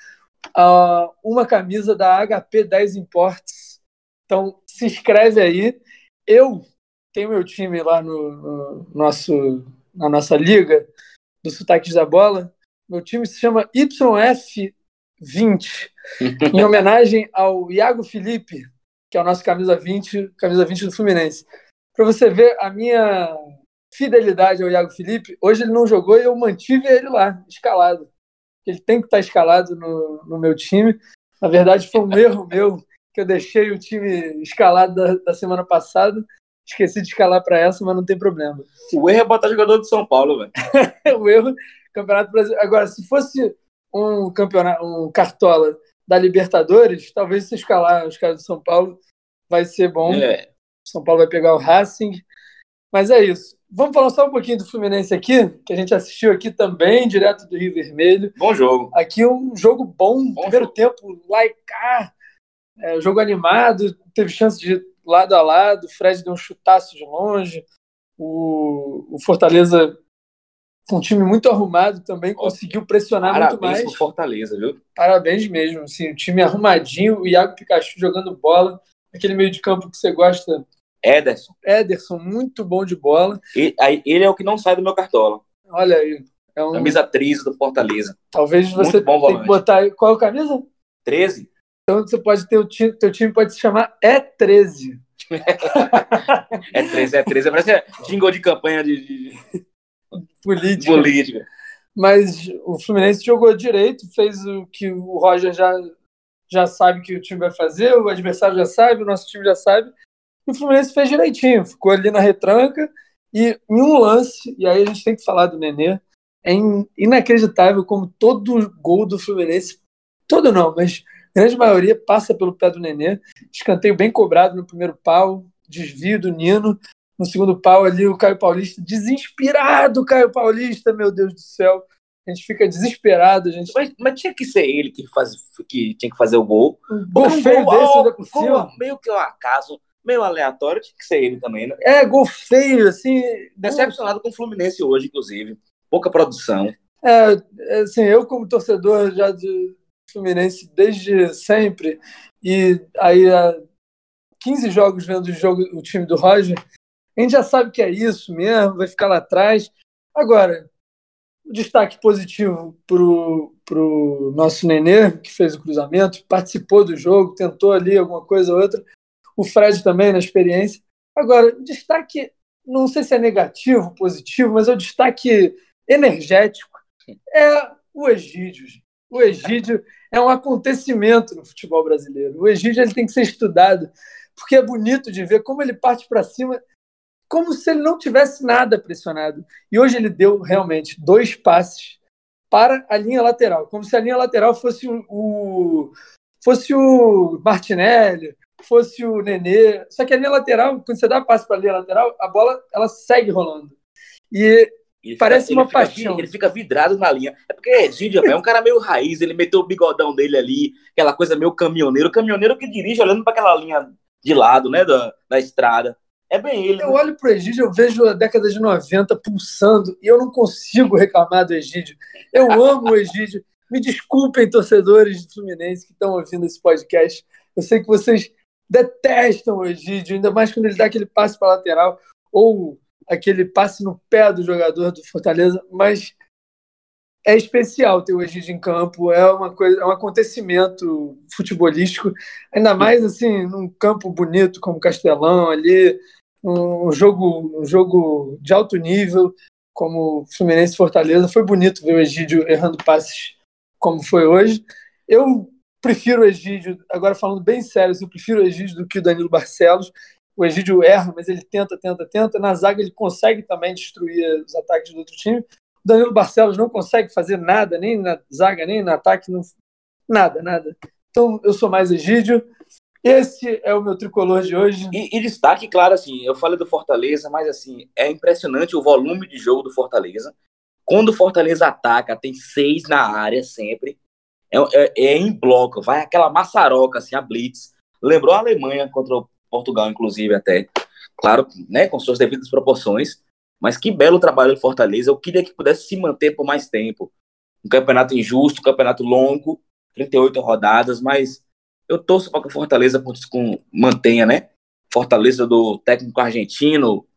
a uma camisa da HP 10 Imports. Então, se inscreve aí. Eu tenho meu time lá no, no nosso, na nossa liga do Sotaques da Bola. Meu time se chama YF20, em homenagem ao Iago Felipe, que é o nosso camisa 20, camisa 20 do Fluminense. Para você ver a minha fidelidade ao Iago Felipe, hoje ele não jogou e eu mantive ele lá, escalado. Ele tem que estar escalado no, no meu time. Na verdade, foi um erro meu que eu deixei o time escalado da, da semana passada. Esqueci de escalar para essa, mas não tem problema. O erro é botar jogador de São Paulo, velho. o erro, Campeonato Brasileiro. Agora, se fosse um campeonato, um cartola da Libertadores, talvez se escalar os caras do São Paulo vai ser bom. É. São Paulo vai pegar o Racing. Mas é isso. Vamos falar só um pouquinho do Fluminense aqui, que a gente assistiu aqui também, direto do Rio Vermelho. Bom jogo. Aqui um jogo bom, Bom primeiro jogo. tempo, lá e cá, é, jogo animado, teve chance de ir lado a lado, o Fred deu um chutaço de longe, o, o Fortaleza, um time muito arrumado também, conseguiu pressionar muito Parabéns mais. pro Fortaleza, viu? Parabéns mesmo, assim, o time arrumadinho, o Iago Pikachu jogando bola, aquele meio de campo que você gosta, Ederson. Ederson, muito bom de bola. E- aí, Ele é o que não sai do meu cartola. Olha aí, é um, Camisa 13 do Fortaleza. talvez você muito bom tenha que botar, qual é a camisa? 13? Então você pode ter o time, teu time pode se chamar E13. É 13, é 13. Parece jingle de campanha de- de política. política. Mas o Fluminense jogou direito, fez o que o Roger já, já sabe que o time vai fazer, o adversário já sabe, o nosso time já sabe. E o Fluminense fez direitinho, ficou ali na retranca e em um lance, e aí a gente tem que falar do Nenê, é in- inacreditável como todo gol do Fluminense, todo não, mas grande maioria passa pelo pé do Nenê. Escanteio bem cobrado no primeiro pau, desvio do Nino. No segundo pau ali, o Caio Paulista, desinspirado Caio Paulista, meu Deus do céu. a gente fica desesperado. Gente... Mas, mas tinha que ser ele que, faz, que tinha que fazer o gol. Um gol feio desse ainda por gol cima. meio que um acaso, meio aleatório, tinha que ser ele também, né? É, gol feio, assim. Decepcionado com o Fluminense hoje, inclusive. Pouca produção. É, é, assim, eu como torcedor já de Fluminense desde sempre, e aí há 15 jogos vendo o, jogo, o time do Roger, a gente já sabe que é isso mesmo, vai ficar lá atrás. Agora, o destaque positivo pro, pro nosso Nenê, que fez o cruzamento, participou do jogo, tentou ali alguma coisa ou outra. O Fred também, na experiência. Agora, o destaque, não sei se é negativo, positivo, mas é o destaque energético. É o Egídio. O Egídio é um acontecimento no futebol brasileiro. O Egídio ele tem que ser estudado, porque é bonito de ver como ele parte para cima, como se ele não tivesse nada pressionado. E hoje ele deu realmente dois passes para a linha lateral, como se a linha lateral fosse o, o fosse o Martinelli, fosse o Nenê. Só que a linha lateral, quando você dá passe para a linha lateral, a bola ela segue rolando. E Ele Parece fica- uma ele fica- paixão. Ele fica vidrado na linha. É porque Egídio é um cara meio raiz, ele meteu o bigodão dele ali, aquela coisa meio caminhoneiro. Caminhoneiro que dirige olhando para aquela linha de lado, né, da, da estrada. É bem ele. Eu né? olho pro Egídio, eu vejo a década de 90 pulsando e eu não consigo reclamar do Egídio. Eu amo o Egídio. Me desculpem, torcedores do Fluminense que estão ouvindo esse podcast. Eu sei que vocês detestam o Egídio, ainda mais quando ele dá aquele passe para lateral ou aquele passe no pé do jogador do Fortaleza, mas é especial ter o Egídio em campo, é uma coisa, é um acontecimento futebolístico, ainda mais assim num campo bonito como Castelão ali, um jogo, um jogo de alto nível, como Fluminense Fortaleza. Foi bonito ver o Egídio errando passes como foi hoje. Eu prefiro o Egídio, agora falando bem sério, eu prefiro o Egídio do que o Danilo Barcelos. O Egídio erra, mas ele tenta, tenta, tenta. Na zaga ele consegue também destruir os ataques do outro time. O Danilo Barcelos não consegue fazer nada, nem na zaga, nem no ataque, não- nada, nada. Então eu sou mais Egídio. Esse é o meu tricolor de hoje. E, e destaque, claro, assim, eu falei do Fortaleza, mas assim, é impressionante o volume de jogo do Fortaleza. Quando o Fortaleza ataca, tem seis na área sempre. É, é- é em bloco, vai aquela maçaroca, assim, a Blitz. Lembrou a Alemanha contra o Portugal, inclusive, até. Claro, né, com suas devidas proporções. Mas que belo trabalho do Fortaleza. Eu queria que pudesse se manter por mais tempo. Um campeonato injusto, um campeonato longo, 38 rodadas, mas eu torço para que o Fortaleza com- mantenha, né? Fortaleza do técnico argentino.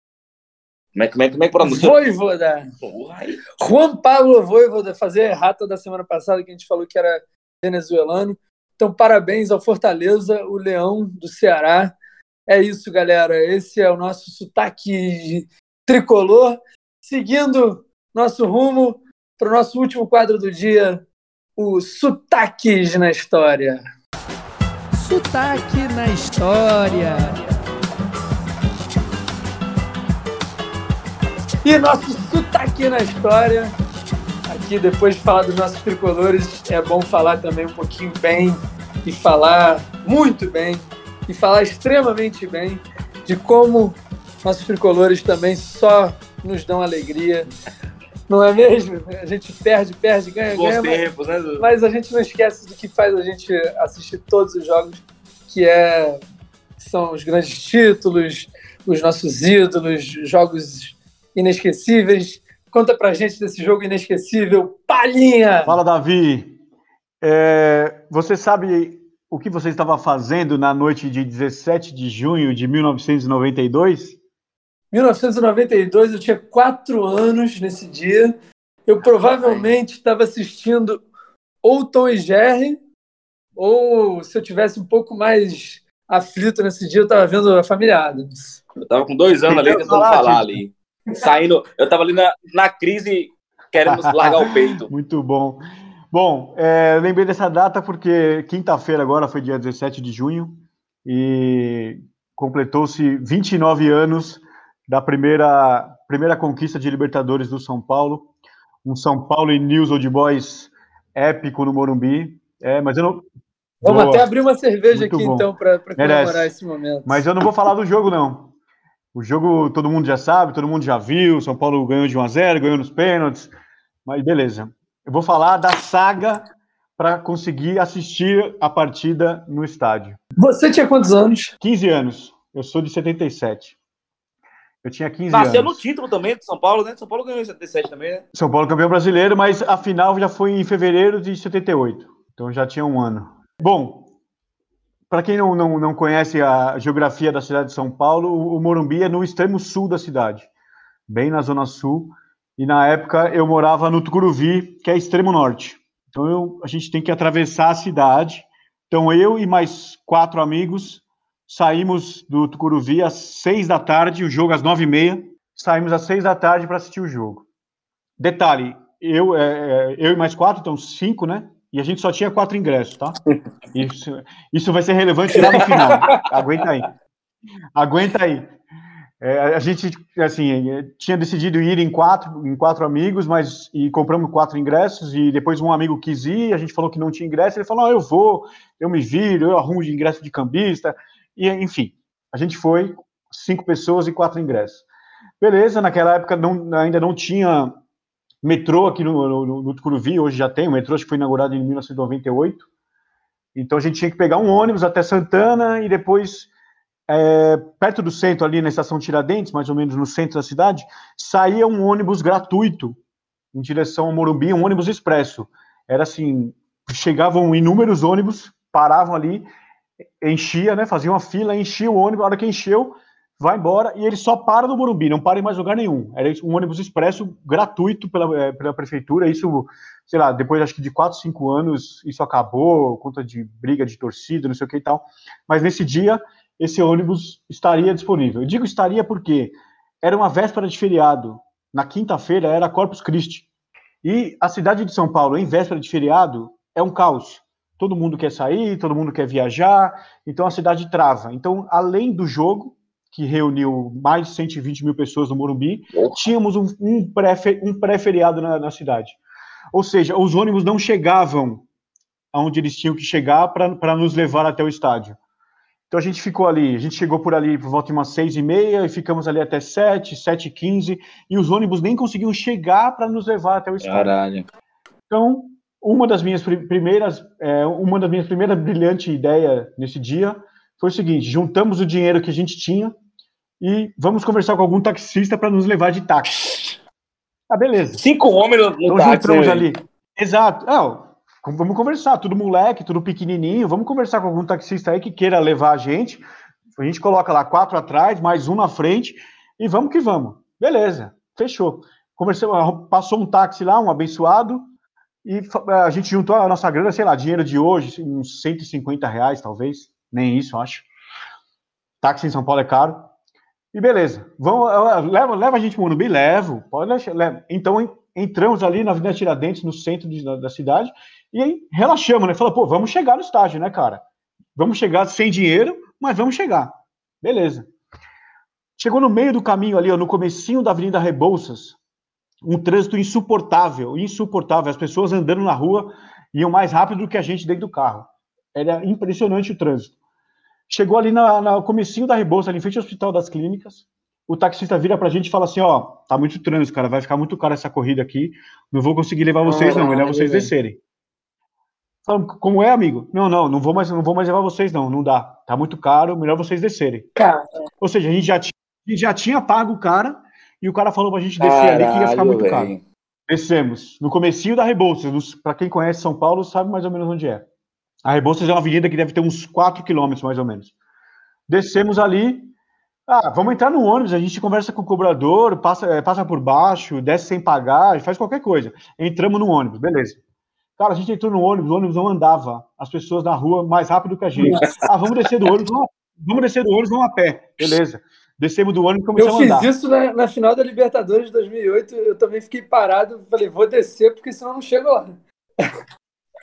Como é, como é, como é que pronuncia? Voivoda. Porra, aí. Juan Pablo Voivoda fazer errata da semana passada que a gente falou que era venezuelano. Então, parabéns ao Fortaleza, o Leão do Ceará. É isso, galera. Esse é o nosso sotaque tricolor. Seguindo nosso rumo para o nosso último quadro do dia, o Sotaques na História. Sotaque na história. E nosso sotaque na história. Aqui, depois de falar dos nossos tricolores, é bom falar também um pouquinho bem e falar muito bem e falar extremamente bem de como nossos tricolores também só nos dão alegria. Não é mesmo? A gente perde, perde, ganha, Bons ganha, mas, tempos, né? Du? mas a gente não esquece do que faz a gente assistir todos os jogos, que é são os grandes títulos, os nossos ídolos, jogos inesquecíveis. Conta pra gente desse jogo inesquecível, Palhinha! Fala, Davi. É, você sabe o que você estava fazendo na noite de 17 de junho de 1992? 1992, eu tinha quatro anos nesse dia. Eu provavelmente estava assistindo ou Tom e Jerry, ou se eu tivesse um pouco mais aflito nesse dia, eu estava vendo a Família Adams. Eu tava com dois anos ali tentando falar, falar ali. Saindo, eu tava ali na, na crise querendo largar o peito. Muito bom. Bom, é, lembrei dessa data porque quinta-feira agora foi dia 17 de junho e completou-se 29 anos da primeira, primeira conquista de Libertadores do São Paulo. Um São Paulo e News Old Boys épico no Morumbi. É, mas eu não. Vamos Boa. até abrir uma cerveja Muito aqui, bom. então, para comemorar esse momento. Mas eu não vou falar do jogo, não. O jogo todo mundo já sabe, todo mundo já viu. São Paulo ganhou de 1 a 0 ganhou nos pênaltis. Mas beleza. Eu vou falar da saga para conseguir assistir a partida no estádio. Você tinha quantos anos? 15 anos. Eu sou de 77. Eu tinha 15 Nasceu anos. no título também de São Paulo, né? São Paulo ganhou em 77 também, né? São Paulo campeão brasileiro, mas a final já foi em fevereiro de 78. Então já tinha um ano. Bom, para quem não, não, não conhece a geografia da cidade de São Paulo, o Morumbi é no extremo sul da cidade, bem na zona sul. E na época eu morava no Tucuruvi, que é extremo norte. Então eu, a gente tem que atravessar a cidade. Então eu e mais quatro amigos saímos do Tucuruvi às seis da tarde, o jogo às nove e meia. Saímos às seis da tarde para assistir o jogo. Detalhe, eu, é, eu e mais quatro, então cinco, né? E a gente só tinha quatro ingressos, tá? Isso, isso vai ser relevante lá no final. Aguenta aí. Aguenta aí. É, a gente, assim, tinha decidido ir em quatro, em quatro amigos, mas e compramos quatro ingressos e depois um amigo quis ir, a gente falou que não tinha ingresso, ele falou, ah, eu vou, eu me viro, eu arrumo de ingresso de cambista, e enfim, a gente foi, cinco pessoas e quatro ingressos. Beleza, naquela época não, ainda não tinha metrô aqui no, no, no Tucuruvi, hoje já tem, o metrô acho que foi inaugurado em 1998, então a gente tinha que pegar um ônibus até Santana e depois é, perto do centro, ali na estação Tiradentes, mais ou menos no centro da cidade, saía um ônibus gratuito em direção ao Morumbi, um ônibus expresso. Era assim, chegavam inúmeros ônibus, paravam ali, enchia, né, faziam uma fila, enchia o ônibus, a hora que encheu, vai embora, e ele só para no Morumbi, não para em mais lugar nenhum. Era um ônibus expresso gratuito pela, é, pela prefeitura, isso, sei lá, depois acho que de 4, 5 anos, isso acabou, conta de briga de torcida, não sei o que e tal, mas nesse dia esse ônibus estaria disponível. Eu digo estaria porque era uma véspera de feriado. Na quinta-feira era Corpus Christi. E a cidade de São Paulo, em véspera de feriado, é um caos. Todo mundo quer sair, todo mundo quer viajar, então a cidade trava. Então, além do jogo, que reuniu mais de 120 mil pessoas no Morumbi, tínhamos um, um pré-feriado na, na cidade. Ou seja, os ônibus não chegavam aonde eles tinham que chegar para nos levar até o estádio. Então a gente ficou ali, a gente chegou por ali por volta de umas seis e meia e ficamos ali até sete, sete e quinze, e os ônibus nem conseguiam chegar para nos levar até o estádio. Caralho. Então, uma das minhas primeiras, é, uma das minhas primeiras brilhante ideia nesse dia foi o seguinte: juntamos o dinheiro que a gente tinha e vamos conversar com algum taxista para nos levar de táxi. Ah, beleza. Cinco homens no, no então, táxi. Entramos ali. Exato. Não, Vamos conversar, tudo moleque, tudo pequenininho. Vamos conversar com algum taxista aí que queira levar a gente. A gente coloca lá quatro atrás, mais um na frente e vamos que vamos. Beleza, fechou. Conversei, passou um táxi lá, um abençoado, e a gente juntou a nossa grana, sei lá, dinheiro de hoje, uns 150 reais, talvez, nem isso, acho. Táxi em São Paulo é caro. E beleza, vamos, leva, leva a gente para o Morumbi? Levo, pode levar. Então entramos ali na Avenida Tiradentes, no centro de, da, da cidade, e aí relaxamos, né? Fala, pô, vamos chegar no estágio, né, cara? Vamos chegar sem dinheiro, mas vamos chegar. Beleza. Chegou no meio do caminho ali, ó, no comecinho da Avenida Rebouças, um trânsito insuportável, insuportável. As pessoas andando na rua iam mais rápido do que a gente dentro do carro. Era impressionante o trânsito. Chegou ali na, no comecinho da Rebouças, ali em frente ao Hospital das Clínicas, o taxista vira pra gente e fala assim, ó, tá muito trânsito, cara, vai ficar muito caro essa corrida aqui, não vou conseguir levar vocês não, melhor vocês descerem. Como é, amigo? Não, não, não vou mais, não vou mais levar vocês, não. Não dá. Tá muito caro, melhor vocês descerem. Cara. Ou seja, a gente já tinha, já tinha pago o cara e o cara falou pra gente descer Caralho, ali que ia ficar muito véio. caro. Descemos. No comecinho da Rebouças. Para quem conhece São Paulo, sabe mais ou menos onde é. A Rebouças é uma avenida que deve ter uns 4 quilômetros, mais ou menos. Descemos ali. Ah, vamos entrar no ônibus, a gente conversa com o cobrador, passa, é, passa por baixo, desce sem pagar, faz qualquer coisa. Entramos no ônibus, beleza. Cara, a gente entrou no ônibus, o ônibus não andava. As pessoas na rua mais rápido que a gente. Ah, vamos descer do ônibus, vamos, vamos descer do ônibus, vamos a pé. Beleza. Descemos do ônibus e começamos a andar. Eu fiz isso na, na, final da Libertadores de 2008. Eu também fiquei parado. Falei, vou descer, porque senão não chego lá.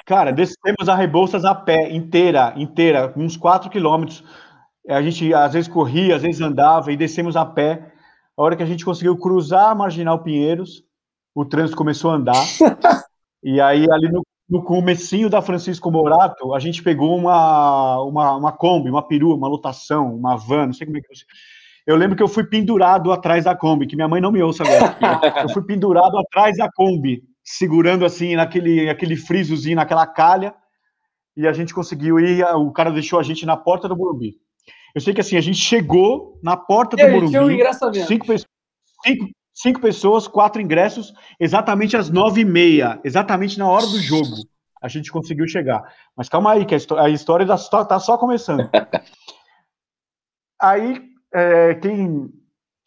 Cara, descemos a Rebouças a pé, inteira, inteira, uns 4 quilômetros. A gente às vezes corria, às vezes andava e descemos a pé. A hora que a gente conseguiu cruzar a Marginal Pinheiros, o trânsito começou a andar. E aí, ali no, no comecinho da Francisco Morato, a gente pegou uma, uma, uma Kombi, uma perua, uma lotação, uma van, não sei como é que eu lembro que eu fui pendurado atrás da Kombi, que minha mãe não me ouça agora. eu fui pendurado atrás da Kombi. segurando assim naquele, aquele frisozinho, naquela calha, e a gente conseguiu ir, o cara deixou a gente na porta do Morumbi. Eu sei que assim, a gente chegou na porta do Morumbi, um cinco, cinco, cinco pessoas, quatro ingressos, exatamente às nove e meia, exatamente na hora do jogo, a gente conseguiu chegar. Mas calma aí, que a história está só começando. Aí, é, tem,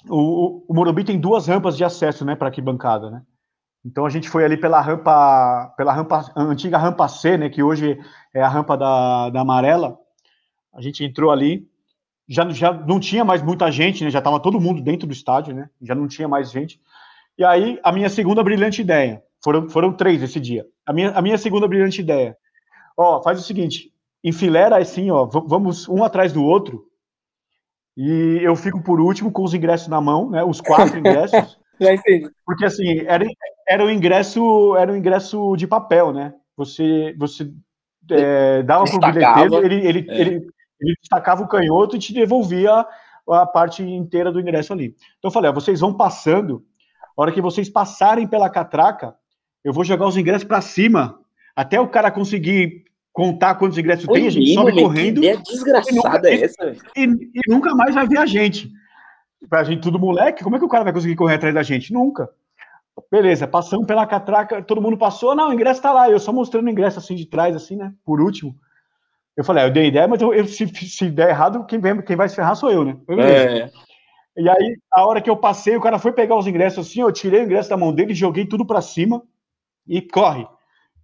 o, o Morumbi tem duas rampas de acesso, né, para arquibancada, né? Então a gente foi ali pela rampa, pela rampa, antiga rampa C, né, que hoje é a rampa da, da amarela. A gente entrou ali, já, já não tinha mais muita gente, né, já estava todo mundo dentro do estádio, né, já não tinha mais gente. E aí a minha segunda brilhante ideia, foram, foram três esse dia. A minha, a minha segunda brilhante ideia, ó, faz o seguinte, enfileira assim, ó, vamos um atrás do outro, e eu fico por último com os ingressos na mão, né, os quatro ingressos. Já entendi. Porque assim, era, era o ingresso, era o ingresso de papel, né? Você, você é, dava para o bilheteiro, ele, ele, é. ele, ele destacava o canhoto e te devolvia a parte inteira do ingresso ali. Então eu falei, ó, vocês vão passando, a hora que vocês passarem pela catraca, eu vou jogar os ingressos para cima, até o cara conseguir contar quantos ingressos tem, a gente sobe correndo. Que ideia desgraçada e nunca, é essa? E, e, nunca mais vai ver a gente. Pra gente tudo moleque, como é que o cara vai conseguir correr atrás da gente? Nunca. Beleza, passamos pela catraca, todo mundo passou, não, o ingresso tá lá, eu só mostrando o ingresso assim de trás, assim, né? Por último. Eu falei, ah, eu dei ideia, mas eu, eu se, se, der errado, quem, vem, quem vai se ferrar sou eu, né? É. E aí, a hora que eu passei, o cara foi pegar os ingressos assim, eu tirei o ingresso da mão dele, joguei tudo pra cima e corre.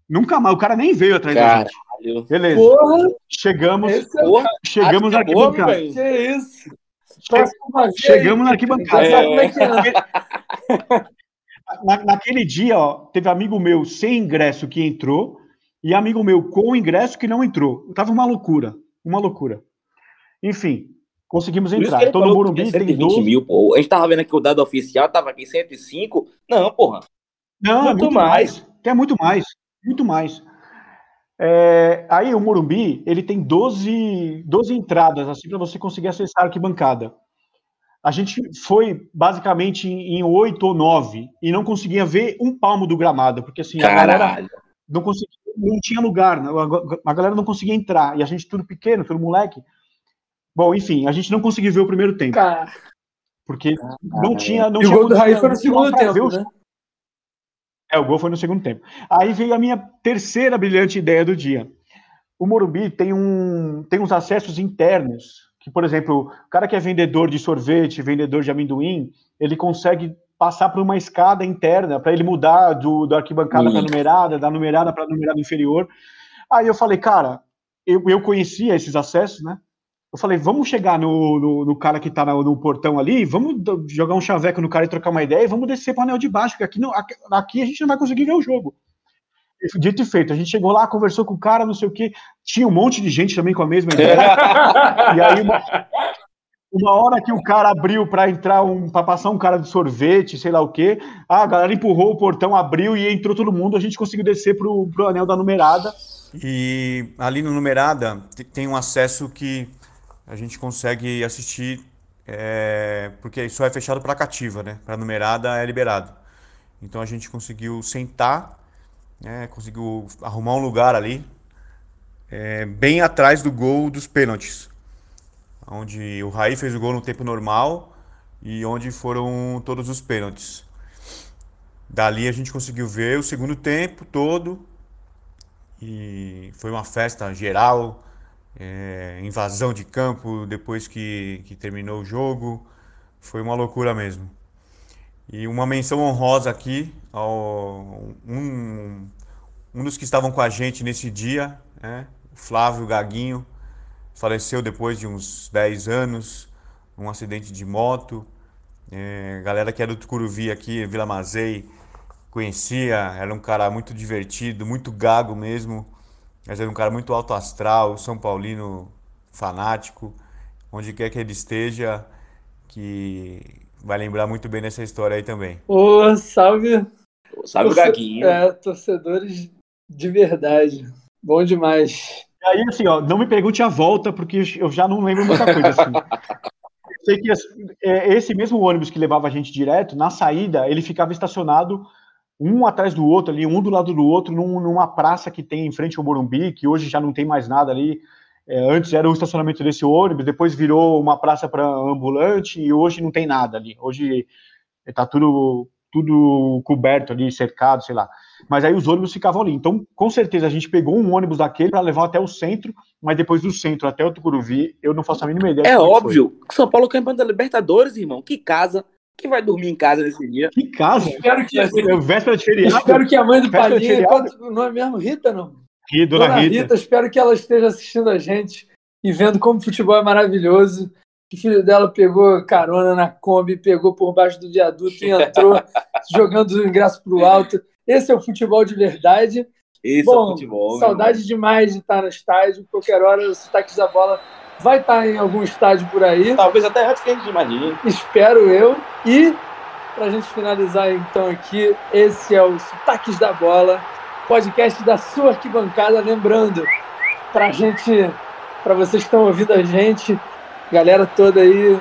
Nunca mais, o cara nem veio atrás Caralho. da gente. Beleza. Porra. Chegamos, é porra. chegamos na arquibancada. Que isso? Chegamos na arquibancada. É. é. Na, naquele dia, ó, teve amigo meu sem ingresso que entrou e amigo meu com ingresso que não entrou. Tava uma loucura, uma loucura. Enfim, conseguimos entrar. Tô no Morumbi, tem 12 mil, pô. A gente tava vendo aqui o dado oficial, tava aqui 105. Não, porra. Não, muito, é muito mais. mais. É muito mais, muito mais. É, aí o Morumbi, ele tem 12, 12 entradas, assim, para você conseguir acessar a arquibancada. A gente foi basicamente em oito ou nove e não conseguia ver um palmo do gramado, porque assim, Caralho. a galera não conseguia, não tinha lugar, né? a galera não conseguia entrar, e a gente tudo pequeno, tudo moleque. Bom, enfim, a gente não conseguiu ver o primeiro tempo. Cara. Porque não tinha. Não e tinha o gol do Raí foi no segundo tempo, né? É, o gol foi no segundo tempo. Aí veio a minha terceira brilhante ideia do dia. O Morumbi tem, um, tem uns acessos internos, que, por exemplo, o cara que é vendedor de sorvete, vendedor de amendoim, ele consegue passar por uma escada interna para ele mudar do, do arquibancada para numerada, da numerada para numerada inferior. Aí eu falei, cara, eu, eu conhecia esses acessos, né? Eu falei, vamos chegar no, no, no cara que está no, no, portão ali, vamos jogar um chaveco no cara e trocar uma ideia e vamos descer para o anel de baixo, porque aqui, não, aqui, aqui, a gente não vai conseguir ver o jogo. Dito e feito, a gente chegou lá, conversou com o cara, não sei o que, tinha um monte de gente também com a mesma ideia. e aí, uma, uma hora que o cara abriu para entrar, um, para passar um cara de sorvete, sei lá o que, a galera empurrou o portão, abriu e entrou todo mundo, a gente conseguiu descer para o anel da numerada. E ali no numerada tem um acesso que a gente consegue assistir, é, porque isso é fechado para cativa, né? Para numerada é liberado. Então a gente conseguiu sentar, né? conseguiu arrumar um lugar ali, é, bem atrás do gol dos pênaltis, onde o Raí fez o gol no tempo normal e onde foram todos os pênaltis. Dali a gente conseguiu ver o segundo tempo todo e foi uma festa geral é, invasão de campo depois que, que terminou o jogo. Foi uma loucura mesmo. E uma menção honrosa aqui ao um, um dos que estavam com a gente nesse dia, né? Flávio Gaguinho, faleceu depois de uns 10 anos, um acidente de moto. É, galera que era do Tucuruvi aqui, Vila Mazei, conhecia, era um cara muito divertido, muito gago mesmo. Mas era um cara muito alto astral, São Paulino fanático, onde quer que ele esteja, que vai lembrar muito bem dessa história aí também. Ô, salve! Salve Torce... Gaguinho! É, torcedores de verdade. Bom demais. E aí, assim, ó, não me pergunte a volta, porque eu já não lembro muita coisa, assim. sei que é, esse mesmo ônibus que levava a gente direto, na saída, ele ficava estacionado um atrás do outro ali, um do lado do outro, num, numa praça que tem em frente ao Morumbi, que hoje já não tem mais nada ali. É, antes era o estacionamento desse ônibus, depois virou uma praça para ambulante e hoje não tem nada ali. Hoje está tudo tudo coberto ali, cercado, sei lá. Mas aí os ônibus ficavam ali. Então, com certeza, a gente pegou um ônibus daquele para levar até o centro, mas depois do centro até o Tucuruvi, eu não faço a mínima ideia. É óbvio. Foi. São Paulo campeão da Libertadores, irmão. Que casa. Quem vai dormir em casa nesse dia? Que casa? Espero que, é véspera de feriado. Espero que a mãe do Palinha, não é mesmo Rita, não? Rita, dona, dona Rita. Rita. Espero que ela esteja assistindo a gente e vendo como o futebol é maravilhoso que o filho dela pegou carona na Kombi, pegou por baixo do viaduto e entrou jogando o ingresso para o alto. Esse é o futebol de verdade. Esse Bom, é o futebol. Saudade demais de estar no estádio. Qualquer hora o Sotaques da Bola vai estar em algum estádio por aí. Talvez até antes que a gente imagine. Espero eu. E, para a gente finalizar então aqui, esse é o Sotaques da Bola, podcast da sua arquibancada. Lembrando, para gente, para vocês que estão ouvindo a gente, galera toda aí,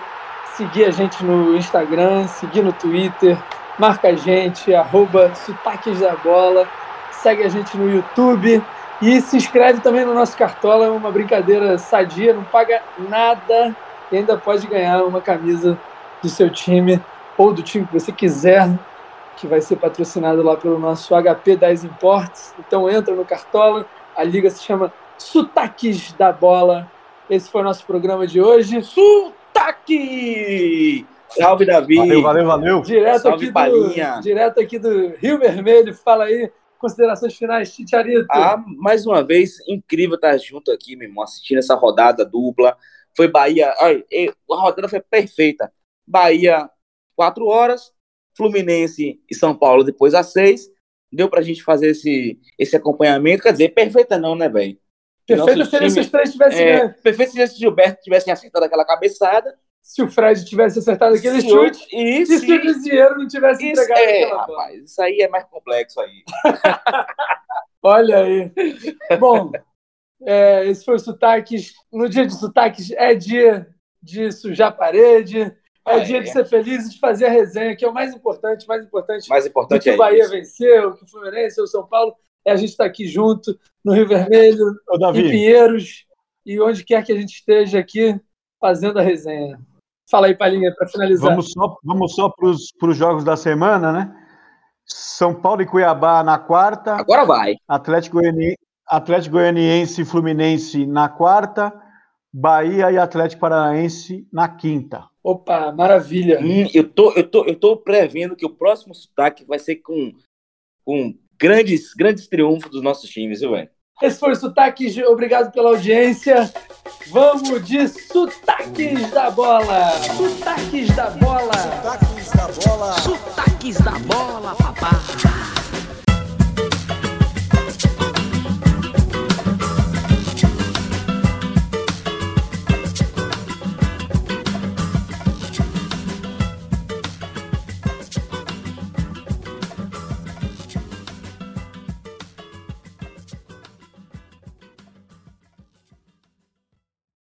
seguir a gente no Instagram, seguir no Twitter, marca a gente, arroba Sotaques da Bola, segue a gente no YouTube e se inscreve também no nosso Cartola, é uma brincadeira sadia, não paga nada e ainda pode ganhar uma camisa do seu time ou do time que você quiser, que vai ser patrocinado lá pelo nosso HP 10 Imports. Então entra no Cartola, a liga se chama Sotaques da Bola esse foi o nosso programa de hoje. Sotaque! Salve, Davi! Valeu, valeu, valeu. Direto, Salve, aqui do, direto aqui do Rio Vermelho. Fala aí, considerações finais, Titiarito. Ah, mais uma vez, incrível estar junto aqui, meu irmão, assistindo essa rodada dupla. Foi Bahia. Olha, a rodada foi perfeita. Bahia, quatro horas. Fluminense e São Paulo depois às seis. Deu pra gente fazer esse, esse acompanhamento. Quer dizer, perfeita não, né, velho? Perfeito seria se os três tivessem. É, perfeito seria se o Gilberto tivessem acertado aquela cabeçada. Se o Fred tivesse acertado aquele chute. E se, se o Lisieiro não tivesse isso, entregado é, aquela rapaz, bola. Isso aí é mais complexo aí. Olha aí. Bom, é, esse foi o sotaques. No dia de sotaques é dia de sujar a parede. É ah, dia é. de ser feliz e de fazer a resenha, que é o mais importante, mais importante. Mais importante que é o Bahia isso. venceu, que o Fluminense, o São Paulo é a gente estar tá aqui junto, no Rio Vermelho, Ô, em Pinheiros, e onde quer que a gente esteja aqui fazendo a resenha. Fala aí, Palinha, para finalizar. Vamos só, vamos só para os jogos da semana, né? São Paulo e Cuiabá na quarta. Agora vai. Atlético Goianiense, Atlético Goianiense e Fluminense na quarta. Bahia e Atlético Paranaense na quinta. Opa, maravilha. Hum, eu, tô, eu, tô, eu tô prevendo que o próximo sotaque vai ser com, com grandes, grandes triunfos dos nossos times, viu, velho? Esse foi o Sotaques, obrigado pela audiência. Vamos de Sotaques da Bola! Sotaques da Bola! Sotaques da Bola! Sotaques da Bola, papai!